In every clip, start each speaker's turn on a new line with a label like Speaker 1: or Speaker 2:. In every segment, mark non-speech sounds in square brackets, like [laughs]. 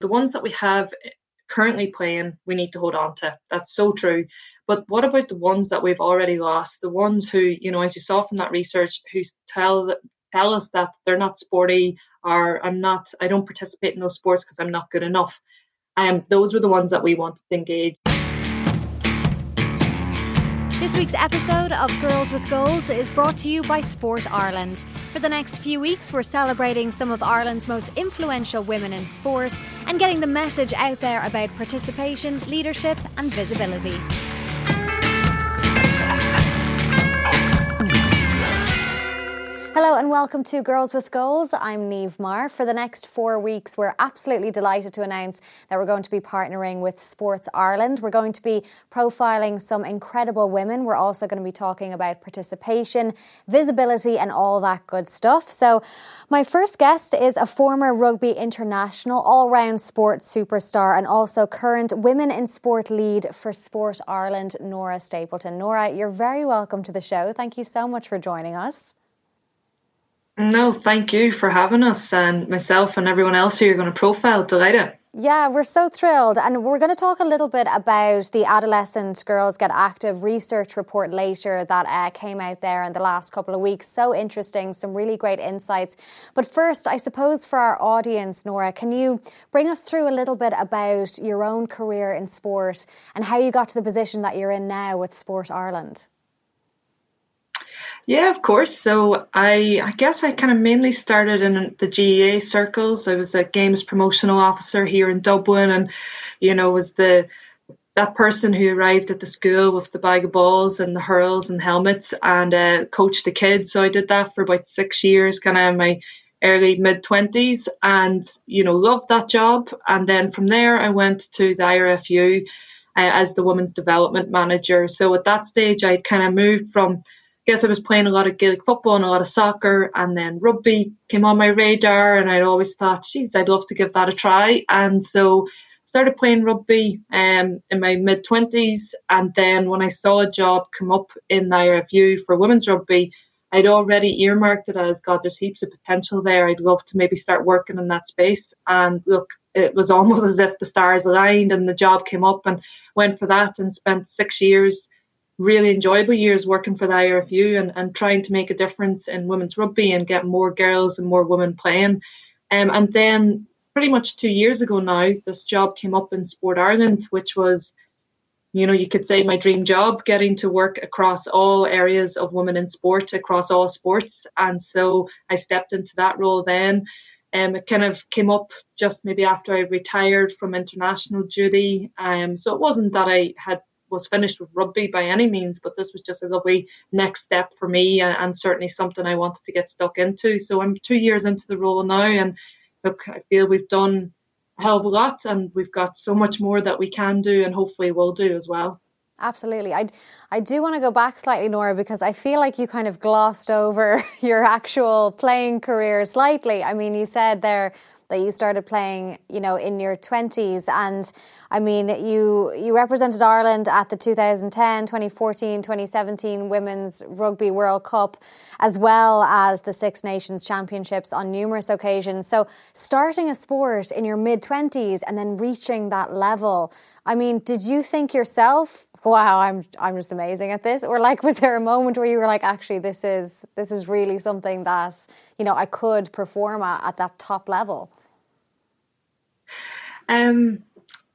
Speaker 1: the ones that we have currently playing, we need to hold on to. That's so true. But what about the ones that we've already lost? The ones who, you know, as you saw from that research, who tell tell us that they're not sporty or I'm not, I don't participate in those sports because I'm not good enough. Um, those were the ones that we wanted to engage.
Speaker 2: This week's episode of Girls with Goals is brought to you by Sport Ireland. For the next few weeks, we're celebrating some of Ireland's most influential women in sport and getting the message out there about participation, leadership, and visibility. Hello and welcome to Girls with Goals. I'm Neve Marr. For the next four weeks, we're absolutely delighted to announce that we're going to be partnering with Sports Ireland. We're going to be profiling some incredible women. We're also going to be talking about participation, visibility, and all that good stuff. So, my first guest is a former rugby international, all round sports superstar, and also current Women in Sport lead for Sport Ireland, Nora Stapleton. Nora, you're very welcome to the show. Thank you so much for joining us.
Speaker 1: No, thank you for having us and myself and everyone else who you're going to profile. Delighted.
Speaker 2: Yeah, we're so thrilled. And we're going to talk a little bit about the Adolescent Girls Get Active research report later that uh, came out there in the last couple of weeks. So interesting, some really great insights. But first, I suppose for our audience, Nora, can you bring us through a little bit about your own career in sport and how you got to the position that you're in now with Sport Ireland?
Speaker 1: Yeah, of course. So I, I guess I kind of mainly started in the GAA circles. I was a games promotional officer here in Dublin, and you know was the that person who arrived at the school with the bag of balls and the hurls and helmets and uh, coached the kids. So I did that for about six years, kind of in my early mid twenties, and you know loved that job. And then from there, I went to the IRFU uh, as the women's development manager. So at that stage, I kind of moved from guess I was playing a lot of Gaelic football and a lot of soccer, and then rugby came on my radar, and I'd always thought, geez, I'd love to give that a try. And so started playing rugby um, in my mid 20s. And then when I saw a job come up in the IRFU for women's rugby, I'd already earmarked it as God, there's heaps of potential there. I'd love to maybe start working in that space. And look, it was [laughs] almost as if the stars aligned and the job came up and went for that and spent six years really enjoyable years working for the IRFU and, and trying to make a difference in women's rugby and get more girls and more women playing. Um, and then pretty much two years ago now, this job came up in Sport Ireland, which was, you know, you could say my dream job, getting to work across all areas of women in sport, across all sports. And so I stepped into that role then. Um, it kind of came up just maybe after I retired from international duty. Um, so it wasn't that I had was finished with rugby by any means, but this was just a lovely next step for me and, and, certainly something I wanted to get stuck into. So I'm two years into the role now, and look, I feel we've done a hell of a lot, and we've got so much more that we can do, and hopefully will do as well.
Speaker 2: Absolutely. I, I do want to go back slightly, Nora, because I feel like you kind of glossed over [laughs] your actual playing career slightly. I mean, you said there that you started playing, you know, in your 20s. And I mean, you you represented Ireland at the 2010, 2014, 2017 Women's Rugby World Cup, as well as the Six Nations Championships on numerous occasions. So starting a sport in your mid 20s and then reaching that level, I mean, did you think yourself, wow, I'm I'm just amazing at this? Or like was there a moment where you were like, actually this is this is really something that, you know, I could perform at, at that top level?
Speaker 1: Um,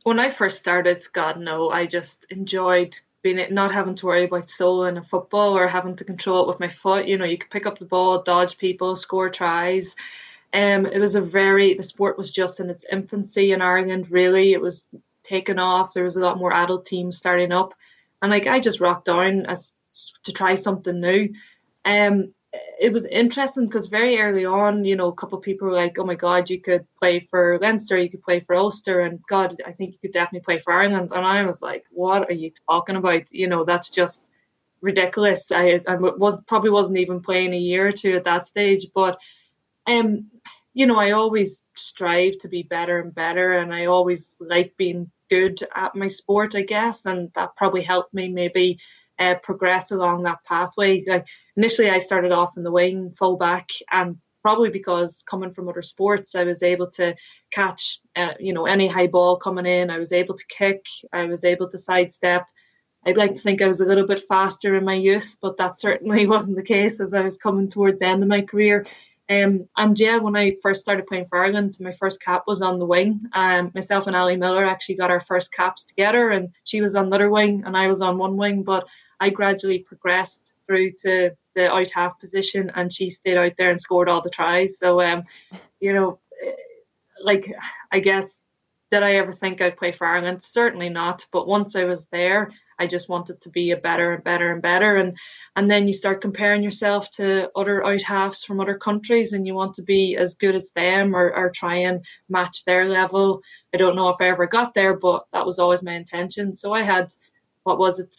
Speaker 1: when I first started, God no, I just enjoyed being not having to worry about soloing a football or having to control it with my foot. You know, you could pick up the ball, dodge people, score tries. Um, it was a very the sport was just in its infancy in Ireland. Really, it was taken off. There was a lot more adult teams starting up, and like I just rocked down as to try something new. Um, it was interesting because very early on, you know, a couple of people were like, "Oh my God, you could play for Leinster, you could play for Ulster, and God, I think you could definitely play for Ireland." And I was like, "What are you talking about? You know, that's just ridiculous." I, I was probably wasn't even playing a year or two at that stage, but um, you know, I always strive to be better and better, and I always like being good at my sport, I guess, and that probably helped me maybe uh, progress along that pathway. Like initially, I started off in the wing, fullback, and probably because coming from other sports, I was able to catch, uh, you know, any high ball coming in. I was able to kick. I was able to sidestep. I'd like to think I was a little bit faster in my youth, but that certainly [laughs] wasn't the case as I was coming towards the end of my career. Um, and yeah, when I first started playing for Ireland, my first cap was on the wing. Um, myself and Ali Miller actually got our first caps together, and she was on the other wing, and I was on one wing. But I gradually progressed through to the out half position, and she stayed out there and scored all the tries. So, um, you know, eh, like I guess did I ever think I'd play for Ireland? Certainly not. But once I was there, I just wanted to be a better and better and better. And and then you start comparing yourself to other out halves from other countries, and you want to be as good as them or, or try and match their level. I don't know if I ever got there, but that was always my intention. So I had what was it,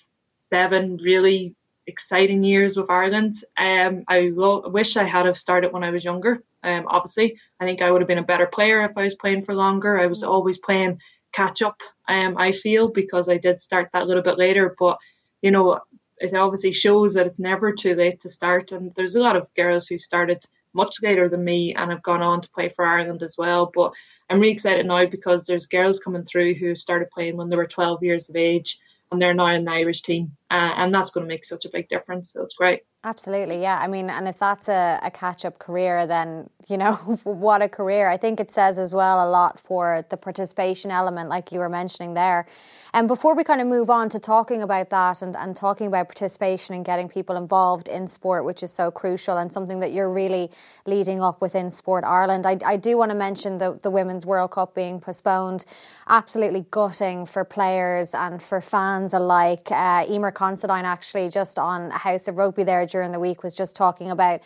Speaker 1: seven really exciting years with Ireland. Um, I lo- wish I had have started when I was younger. Um, obviously, I think I would have been a better player if I was playing for longer. I was mm. always playing catch up. Um, I feel because I did start that a little bit later, but you know, it obviously shows that it's never too late to start. And there's a lot of girls who started much later than me and have gone on to play for Ireland as well. But I'm really excited now because there's girls coming through who started playing when they were 12 years of age and they're now in the Irish team. Uh, and that's going to make such a big difference. So it's great.
Speaker 2: Absolutely, yeah. I mean, and if that's a, a catch up career, then, you know, [laughs] what a career. I think it says as well a lot for the participation element, like you were mentioning there. And before we kind of move on to talking about that and, and talking about participation and getting people involved in sport, which is so crucial and something that you're really leading up within Sport Ireland, I, I do want to mention the, the Women's World Cup being postponed. Absolutely gutting for players and for fans alike. Uh, Emer Considine actually just on House of Rugby there during the week was just talking about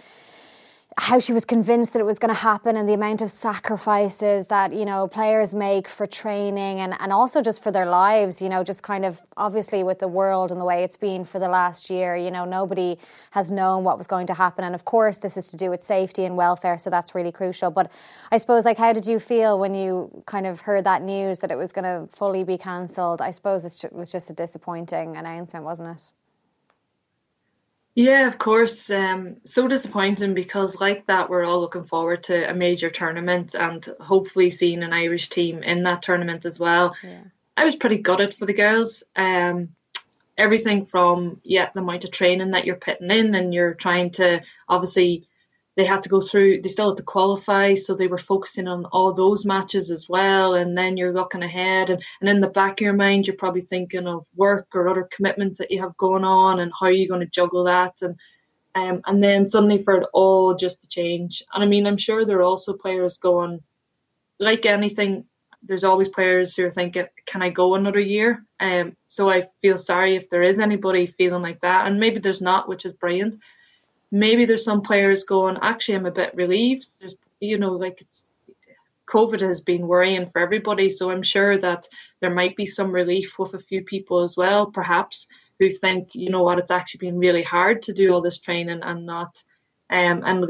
Speaker 2: how she was convinced that it was going to happen and the amount of sacrifices that you know players make for training and, and also just for their lives you know just kind of obviously with the world and the way it's been for the last year you know nobody has known what was going to happen. And of course this is to do with safety and welfare so that's really crucial. But i suppose like how did you feel when you kind of heard that news that it was going to fully be cancelled? I suppose it was just a disappointing announcement wasn't it
Speaker 1: yeah, of course. Um, so disappointing because, like that, we're all looking forward to a major tournament and hopefully seeing an Irish team in that tournament as well. Yeah. I was pretty gutted for the girls. Um, everything from yeah, the amount of training that you're putting in, and you're trying to obviously they had to go through they still had to qualify so they were focusing on all those matches as well and then you're looking ahead and, and in the back of your mind you're probably thinking of work or other commitments that you have going on and how you're going to juggle that and um, and then suddenly for it all just to change. And i mean i'm sure there are also players going like anything there's always players who are thinking can i go another year? Um so i feel sorry if there is anybody feeling like that and maybe there's not which is brilliant maybe there's some players going, actually, I'm a bit relieved. There's, you know, like it's COVID has been worrying for everybody. So I'm sure that there might be some relief with a few people as well, perhaps, who think, you know what, it's actually been really hard to do all this training and not. Um, and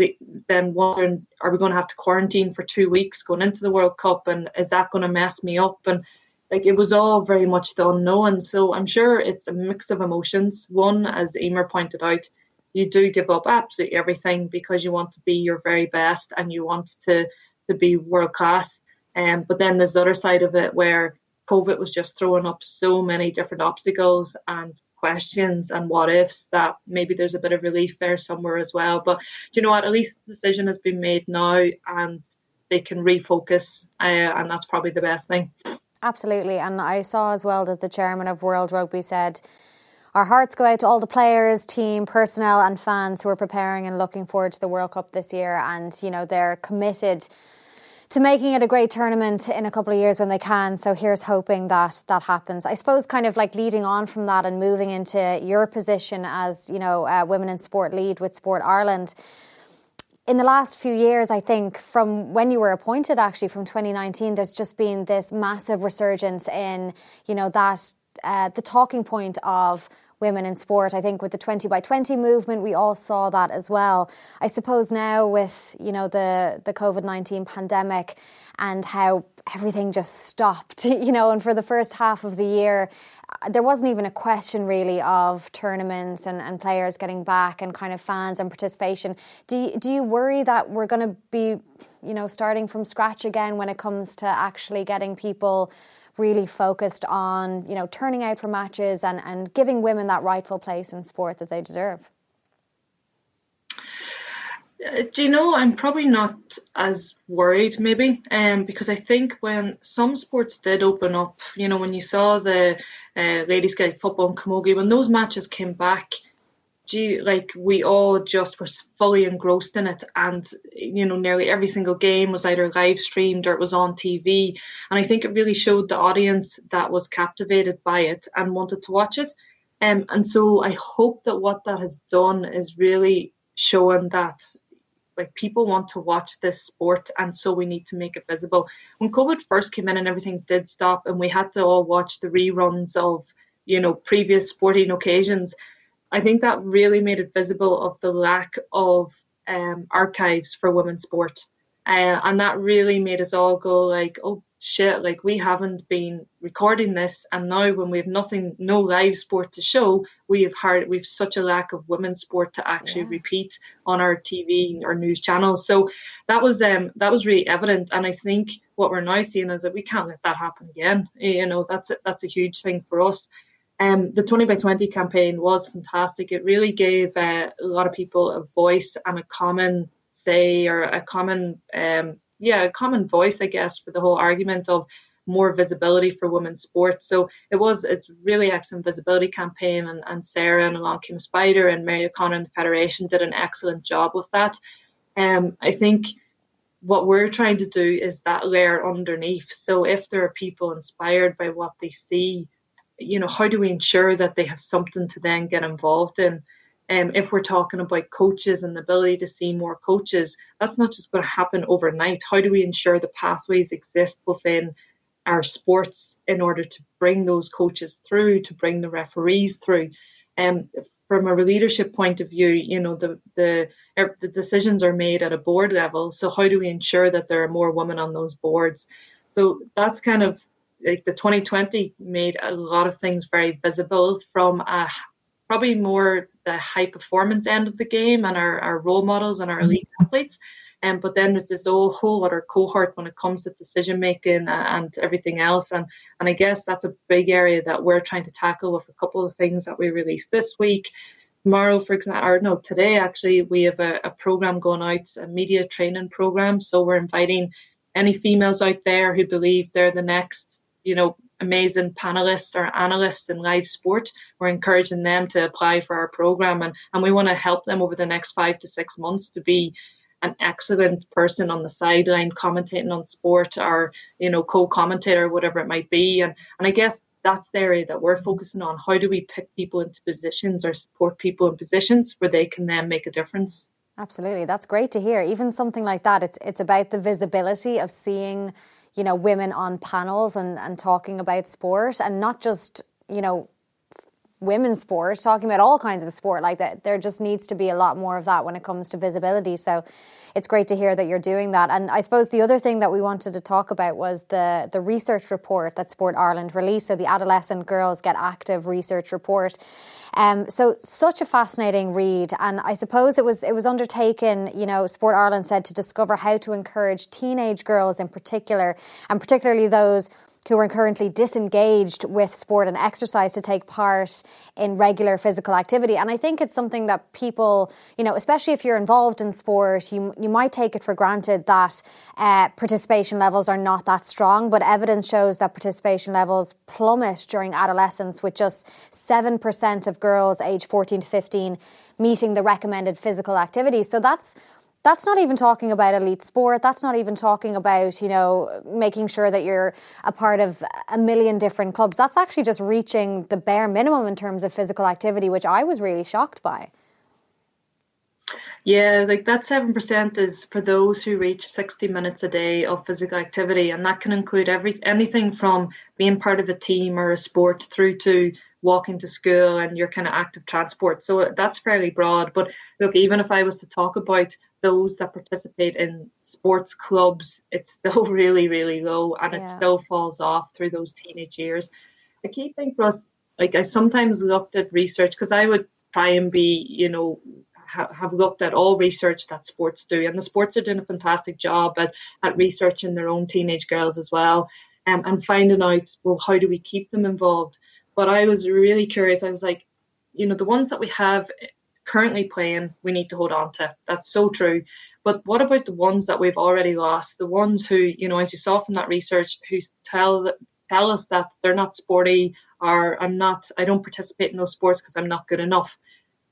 Speaker 1: then wondering, are we going to have to quarantine for two weeks going into the World Cup? And is that going to mess me up? And like it was all very much the unknown. So I'm sure it's a mix of emotions. One, as Emer pointed out, you do give up absolutely everything because you want to be your very best and you want to to be world class. Um, but then there's the other side of it where COVID was just throwing up so many different obstacles and questions and what ifs that maybe there's a bit of relief there somewhere as well. But you know what? At least the decision has been made now and they can refocus, uh, and that's probably the best thing.
Speaker 2: Absolutely. And I saw as well that the chairman of World Rugby said our hearts go out to all the players, team, personnel, and fans who are preparing and looking forward to the World Cup this year. And, you know, they're committed to making it a great tournament in a couple of years when they can. So here's hoping that that happens. I suppose, kind of like leading on from that and moving into your position as, you know, uh, Women in Sport lead with Sport Ireland. In the last few years, I think from when you were appointed, actually from 2019, there's just been this massive resurgence in, you know, that uh, the talking point of women in sport. I think with the 20 by 20 movement, we all saw that as well. I suppose now with, you know, the, the COVID-19 pandemic and how everything just stopped, [laughs] you know, and for the first half of the year, uh, there wasn't even a question really of tournaments and, and players getting back and kind of fans and participation. Do you, do you worry that we're going to be, you know, starting from scratch again when it comes to actually getting people really focused on, you know, turning out for matches and, and giving women that rightful place in sport that they deserve?
Speaker 1: Uh, do you know i'm probably not as worried maybe um because i think when some sports did open up you know when you saw the uh, ladies gaelic football in camogie when those matches came back gee like we all just were fully engrossed in it and you know nearly every single game was either live streamed or it was on tv and i think it really showed the audience that was captivated by it and wanted to watch it. Um, and so i hope that what that has done is really showing that like people want to watch this sport and so we need to make it visible. When covid first came in and everything did stop and we had to all watch the reruns of you know previous sporting occasions i think that really made it visible of the lack of um, archives for women's sport. Uh, and that really made us all go like oh shit like we haven't been recording this and now when we have nothing no live sport to show we have heard we've such a lack of women's sport to actually yeah. repeat on our tv or news channels. So that was um that was really evident and i think what we're now seeing is that we can't let that happen again. You know that's a, that's a huge thing for us um, the 20 by 20 campaign was fantastic. It really gave uh, a lot of people a voice and a common say or a common um, yeah, a common voice, I guess, for the whole argument of more visibility for women's sports. So it was it's really excellent visibility campaign and, and Sarah and along came Spider and Mary O'Connor and the Federation did an excellent job with that. Um I think what we're trying to do is that layer underneath. So if there are people inspired by what they see, you know, how do we ensure that they have something to then get involved in? um, if we're talking about coaches and the ability to see more coaches, that's not just going to happen overnight. How do we ensure the pathways exist within our sports in order to bring those coaches through, to bring the referees through? And um, from a leadership point of view, you know, the, the er, the decisions are made at a board level. So how do we ensure that there are more women on those boards? So that's kind of like the 2020 made a lot of things very visible from a probably more the high performance end of the game and our, our role models and our mm-hmm. elite athletes. Um, but then there's this whole, whole other cohort when it comes to decision making and everything else. And and I guess that's a big area that we're trying to tackle with a couple of things that we released this week. Tomorrow, for example, or no, today actually, we have a, a program going out, a media training program. So we're inviting any females out there who believe they're the next, you know, amazing panelists or analysts in live sport. We're encouraging them to apply for our program and, and we want to help them over the next five to six months to be an excellent person on the sideline commentating on sport or, you know, co-commentator, whatever it might be. And and I guess that's the area that we're focusing on. How do we pick people into positions or support people in positions where they can then make a difference?
Speaker 2: Absolutely. That's great to hear. Even something like that, it's it's about the visibility of seeing you know, women on panels and, and talking about sport and not just, you know, women's sport, talking about all kinds of sport like that. There just needs to be a lot more of that when it comes to visibility. So it's great to hear that you're doing that. And I suppose the other thing that we wanted to talk about was the the research report that Sport Ireland released. So the Adolescent Girls Get Active research report. Um, so such a fascinating read, and I suppose it was it was undertaken. You know, Sport Ireland said to discover how to encourage teenage girls in particular, and particularly those who are currently disengaged with sport and exercise to take part in regular physical activity. And I think it's something that people, you know, especially if you're involved in sport, you, you might take it for granted that uh, participation levels are not that strong. But evidence shows that participation levels plummet during adolescence, with just 7% of girls aged 14 to 15 meeting the recommended physical activity. So that's that's not even talking about elite sport. That's not even talking about, you know, making sure that you're a part of a million different clubs. That's actually just reaching the bare minimum in terms of physical activity, which I was really shocked by.
Speaker 1: Yeah, like that 7% is for those who reach 60 minutes a day of physical activity. And that can include every anything from being part of a team or a sport through to walking to school and your kind of active transport. So that's fairly broad. But look, even if I was to talk about those that participate in sports clubs, it's still [laughs] really, really low and yeah. it still falls off through those teenage years. The key thing for us like I sometimes looked at research because I would try and be, you know, ha- have looked at all research that sports do, and the sports are doing a fantastic job at, at researching their own teenage girls as well, um, and finding out well how do we keep them involved. But I was really curious. I was like, you know, the ones that we have currently playing, we need to hold on to. That's so true. But what about the ones that we've already lost? The ones who, you know, as you saw from that research, who tell tell us that they're not sporty or I'm not, I don't participate in those sports because I'm not good enough.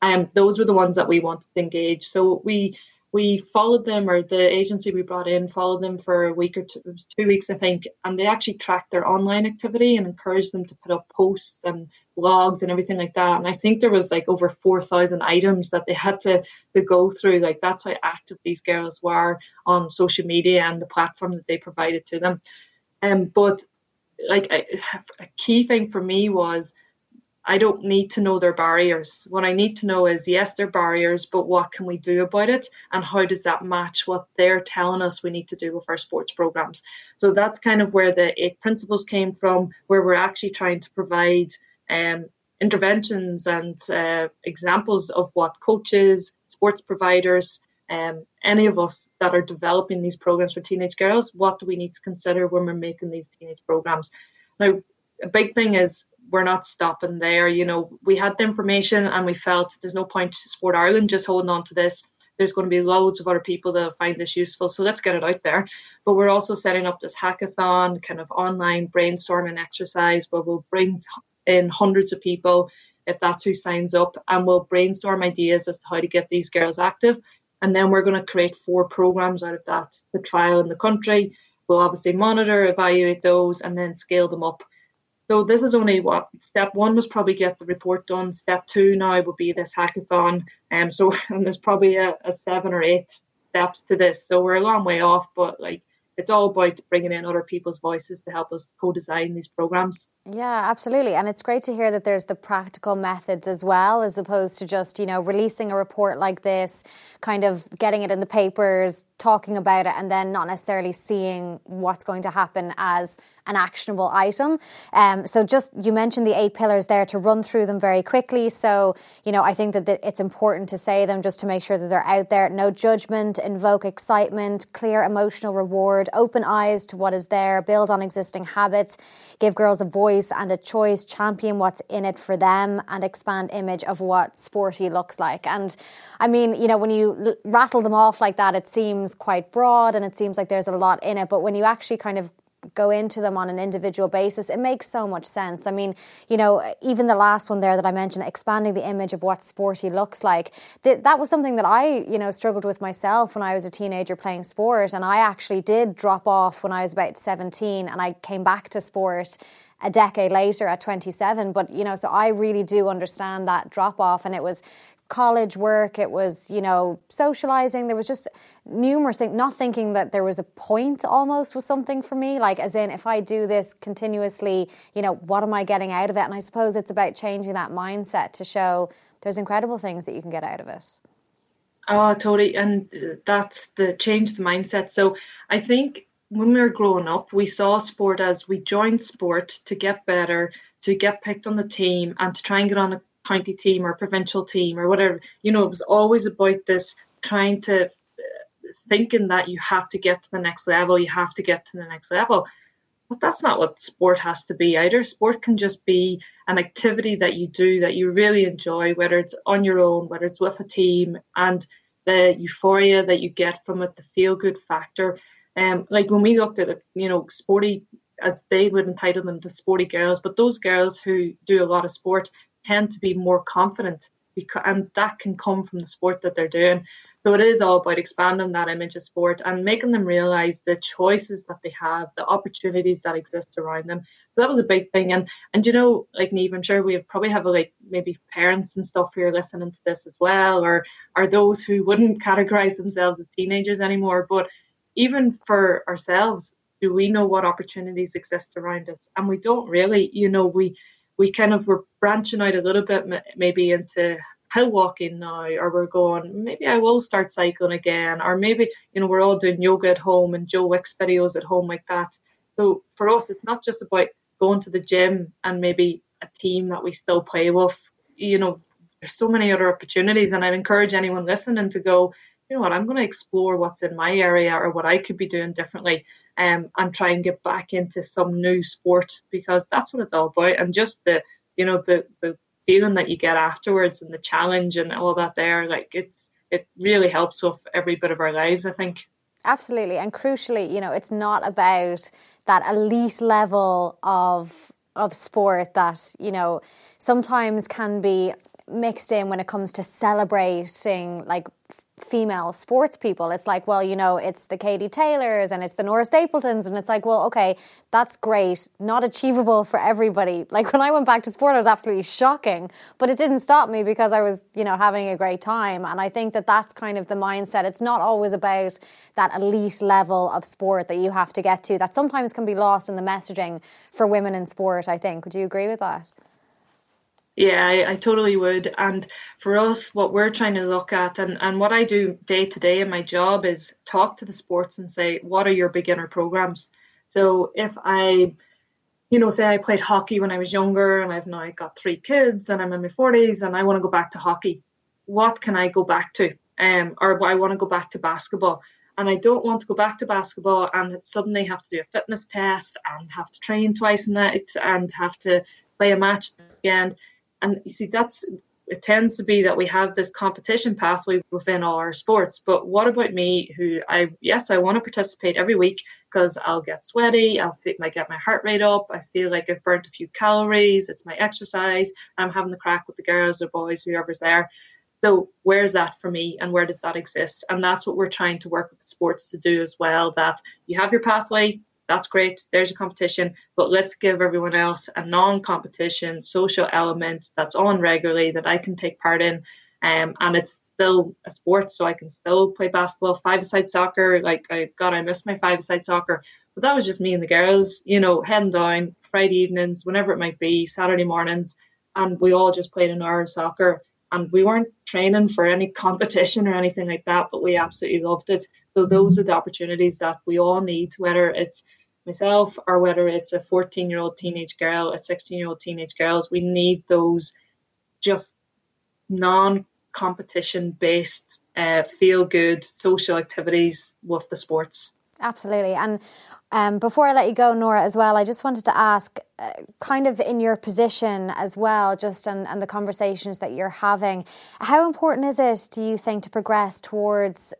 Speaker 1: Um, those were the ones that we wanted to engage. So we we followed them, or the agency we brought in followed them for a week or two, two weeks, I think, and they actually tracked their online activity and encouraged them to put up posts and blogs and everything like that. And I think there was like over four thousand items that they had to to go through. Like that's how active these girls were on social media and the platform that they provided to them. Um, but like a, [sighs] a key thing for me was I don't need to know their barriers. What I need to know is yes, they're barriers, but what can we do about it? And how does that match what they're telling us we need to do with our sports programs? So that's kind of where the eight principles came from, where we're actually trying to provide um, interventions and uh, examples of what coaches, sports providers, um, any of us that are developing these programs for teenage girls, what do we need to consider when we're making these teenage programs? Now, a big thing is we're not stopping there. You know, we had the information and we felt there's no point Sport Ireland just holding on to this. There's going to be loads of other people that find this useful, so let's get it out there. But we're also setting up this hackathon, kind of online brainstorming exercise where we'll bring in hundreds of people if that's who signs up, and we'll brainstorm ideas as to how to get these girls active. And then we're going to create four programs out of that the trial in the country. We'll obviously monitor, evaluate those, and then scale them up. So this is only what step one was probably get the report done. Step two now would be this hackathon. Um, so [laughs] and there's probably a, a seven or eight steps to this. So we're a long way off, but like it's all about bringing in other people's voices to help us co-design these programs.
Speaker 2: Yeah, absolutely. And it's great to hear that there's the practical methods as well, as opposed to just, you know, releasing a report like this, kind of getting it in the papers, talking about it, and then not necessarily seeing what's going to happen as an actionable item. Um, so just you mentioned the eight pillars there to run through them very quickly. So you know I think that it's important to say them just to make sure that they're out there. No judgment, invoke excitement, clear emotional reward, open eyes to what is there, build on existing habits, give girls a voice and a choice, champion what's in it for them, and expand image of what sporty looks like. And I mean, you know, when you l- rattle them off like that, it seems quite broad and it seems like there's a lot in it. But when you actually kind of go into them on an individual basis, it makes so much sense. I mean, you know, even the last one there that I mentioned, expanding the image of what sporty looks like, th- that was something that I, you know, struggled with myself when I was a teenager playing sport. And I actually did drop off when I was about 17 and I came back to sport a decade later at 27 but you know so i really do understand that drop off and it was college work, it was, you know, socializing. There was just numerous things, not thinking that there was a point almost was something for me. Like, as in, if I do this continuously, you know, what am I getting out of it? And I suppose it's about changing that mindset to show there's incredible things that you can get out of it.
Speaker 1: Oh, totally. And uh, that's the change the mindset. So I think when we were growing up, we saw sport as we joined sport to get better, to get picked on the team, and to try and get on a county team or provincial team or whatever. You know, it was always about this trying to uh, thinking that you have to get to the next level, you have to get to the next level. But that's not what sport has to be either. Sport can just be an activity that you do that you really enjoy, whether it's on your own, whether it's with a team, and the euphoria that you get from it, the feel good factor. Um, like when we looked at you know, sporty as they would entitle them to sporty girls, but those girls who do a lot of sport, tend to be more confident because, and that can come from the sport that they're doing. So it is all about expanding that image of sport and making them realize the choices that they have, the opportunities that exist around them. So that was a big thing. And and you know, like Neve, I'm sure we probably have a, like maybe parents and stuff who are listening to this as well, or are those who wouldn't categorize themselves as teenagers anymore. But even for ourselves, do we know what opportunities exist around us? And we don't really, you know, we we kind of were branching out a little bit maybe into hill walking now or we're going maybe i will start cycling again or maybe you know we're all doing yoga at home and joe wicks videos at home like that so for us it's not just about going to the gym and maybe a team that we still play with, you know, there's so many other opportunities. And I'd encourage anyone listening to go, you know what, I'm going to explore what's in my area or what I could be doing differently um, and try and get back into some new sport because that's what it's all about. And just the, you know, the, the feeling that you get afterwards and the challenge and all that there, like it's, it really helps with every bit of our lives, I think.
Speaker 2: Absolutely. And crucially, you know, it's not about that elite level of of sport that, you know, sometimes can be mixed in when it comes to celebrating like female sports people. It's like, well, you know, it's the Katie Taylors and it's the Nora Stapletons. And it's like, well, okay, that's great. Not achievable for everybody. Like when I went back to sport, it was absolutely shocking, but it didn't stop me because I was, you know, having a great time. And I think that that's kind of the mindset. It's not always about that elite level of sport that you have to get to that sometimes can be lost in the messaging for women in sport, I think. Would you agree with that?
Speaker 1: Yeah, I, I, totally would. And for us, what we're trying to look at and, and what I do day to day in my job is talk to the sports and say, what are your beginner programs? So if I, you know, say I played hockey when I was younger and I've now got three kids and I'm in my 40s and I want to go back to hockey, what can I go back to? Um, or I want to go back to basketball. And I don't want to go back to basketball and suddenly have to do a fitness test and have to train twice a night and have to play a match again and you see, that's it tends to be that we have this competition pathway within all our sports. But what about me, who I yes, I want to participate every week because I'll get sweaty, I'll feel, might get my heart rate up, I feel like I've burnt a few calories, it's my exercise, I'm having the crack with the girls or boys, whoever's there. So where's that for me and where does that exist? And that's what we're trying to work with the sports to do as well. That you have your pathway, that's great. There's a competition, but let's give everyone else a non-competition social element that's on regularly that I can take part in. Um, and it's still a sport, so I can still play basketball, five-a-side soccer. Like I God, I miss my five-a-side soccer, but that was just me and the girls, you know, heading down Friday evenings, whenever it might be, Saturday mornings, and we all just played an hour of soccer. And we weren't training for any competition or anything like that, but we absolutely loved it. So those are the opportunities that we all need, whether it's myself or whether it's a 14 year old teenage girl, a 16 year old teenage girls, we need those just non competition based, uh, feel good social activities with the sports.
Speaker 2: Absolutely. And um, before I let you go, Nora, as well, I just wanted to ask, uh, kind of in your position as well, just and, and the conversations that you're having, how important is it, do you think, to progress towards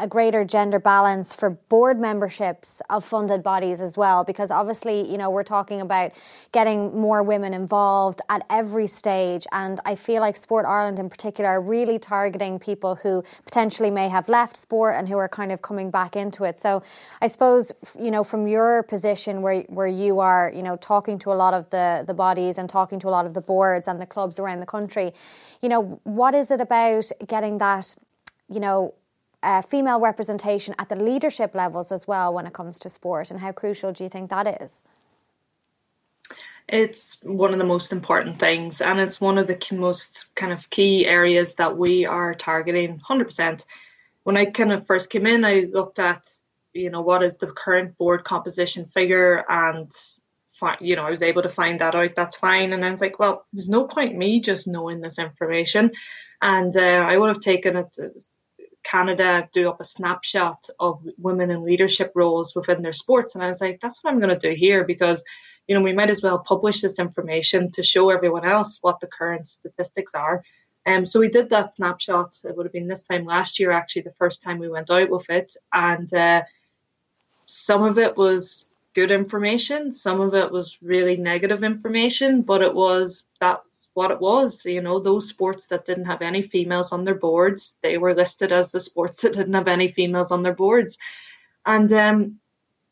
Speaker 2: a greater gender balance for board memberships of funded bodies as well because obviously you know we're talking about getting more women involved at every stage. And I feel like Sport Ireland in particular are really targeting people who potentially may have left sport and who are kind of coming back into it. So I suppose you know from your position where where you are you know talking to a lot of the the bodies and talking to a lot of the boards and the clubs around the country you know what is it about getting that you know uh, female representation at the leadership levels as well when it comes to sport, and how crucial do you think that is?
Speaker 1: It's one of the most important things, and it's one of the most kind of key areas that we are targeting 100%. When I kind of first came in, I looked at, you know, what is the current board composition figure, and you know, I was able to find that out. That's fine. And I was like, well, there's no point me just knowing this information. And uh, I would have taken it Canada do up a snapshot of women in leadership roles within their sports. And I was like, that's what I'm going to do here because, you know, we might as well publish this information to show everyone else what the current statistics are. Um, so we did that snapshot. It would have been this time last year, actually, the first time we went out with it. And uh, some of it was good information, some of it was really negative information, but it was that's what it was. You know, those sports that didn't have any females on their boards, they were listed as the sports [laughs] that didn't have any females on their boards. And um,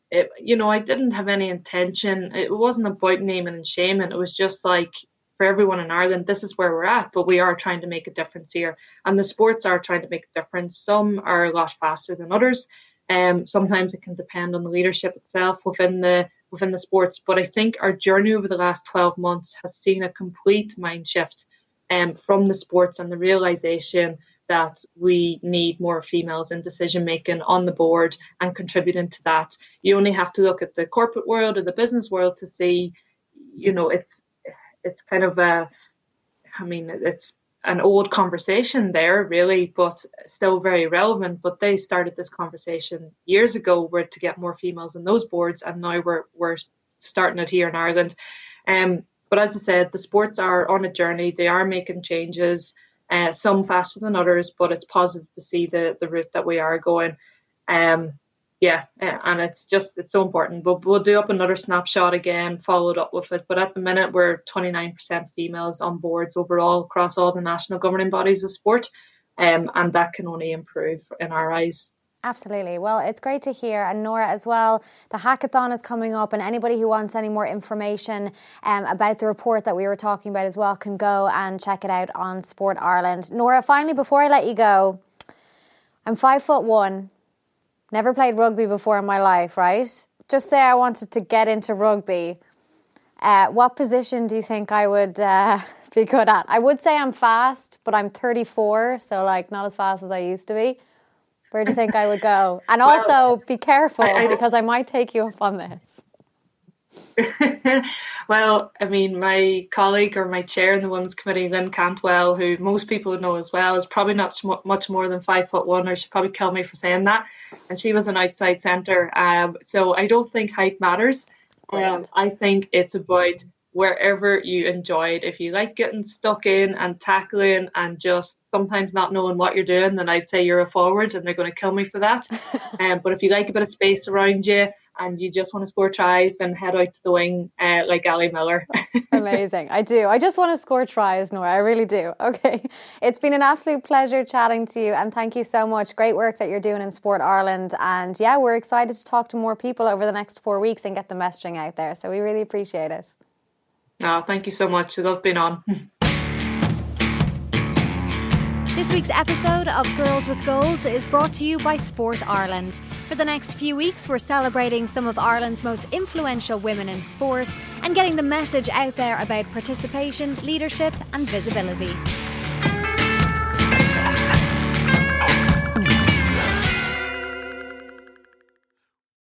Speaker 1: it, you know, I didn't have any intention. It wasn't about naming and shaming. It was just like for everyone in Ireland, this is where we're at, but we are trying to make a difference here. And the sports are trying to make a difference. Some are a lot faster than others. Um, sometimes it can depend on the leadership itself within the within the sports. But I think our journey over the last 12 months has seen a complete mind shift um, from the sports and the realization that we need more females in decision making on the board and contributing to that. You only have to look at the corporate world or the business world to see, you know, it's it's kind of a, I mean, it's an old conversation there, really, but still very relevant. But they started this conversation years ago, where to get more females on those boards, and now we're we're starting it here in Ireland. Um, but as I said, the sports are on a journey. They are making changes, uh, some faster than others, but it's positive to see the the route that we are going. Um, yeah, and it's just it's so important. But we'll do up another snapshot again, followed up with it. But at the minute, we're 29% females on boards overall across all the national governing bodies of sport, um, and that can only improve in our eyes.
Speaker 2: Absolutely. Well, it's great to hear. And Nora, as well, the hackathon is coming up, and anybody who wants any more information um, about the report that we were talking about as well can go and check it out on Sport Ireland. Nora, finally, before I let you go, I'm five foot one. Never played rugby before in my life, right? Just say I wanted to get into rugby. Uh, what position do you think I would uh, [laughs] be good at? I would say I'm fast, but I'm 34, so like not as fast as I used to be. Where do you think I would go? And [laughs] also be careful I, I, because I might take you up on this. [laughs]
Speaker 1: well, I mean, my colleague or my chair in the Women's Committee, Lynn Cantwell, who most people would know as well, is probably not much more than five foot one, or she'd probably kill me for saying that. And she was an outside centre. Um, so I don't think height matters. Um, I think it's about wherever you enjoyed. If you like getting stuck in and tackling and just sometimes not knowing what you're doing, then I'd say you're a forward and they're going to kill me for that. [laughs] um, but if you like a bit of space around you, and you just want to score tries and head out to the wing uh, like Ali Miller. [laughs]
Speaker 2: Amazing. I do. I just want to score tries, Nora. I really do. [laughs] Okay. It's been an absolute pleasure chatting to you and thank you so much. Great work that you're doing in Sport Ireland. And yeah, we're excited to talk to more people over the next four weeks and get the messaging out there. So we really appreciate it.
Speaker 1: Oh, thank you so much. I love being on. [laughs]
Speaker 2: This week's episode of Girls with Goals is brought to you by Sport Ireland. For the next few weeks, we're celebrating some of Ireland's most influential women in sport and getting the message out there about participation, leadership, and visibility.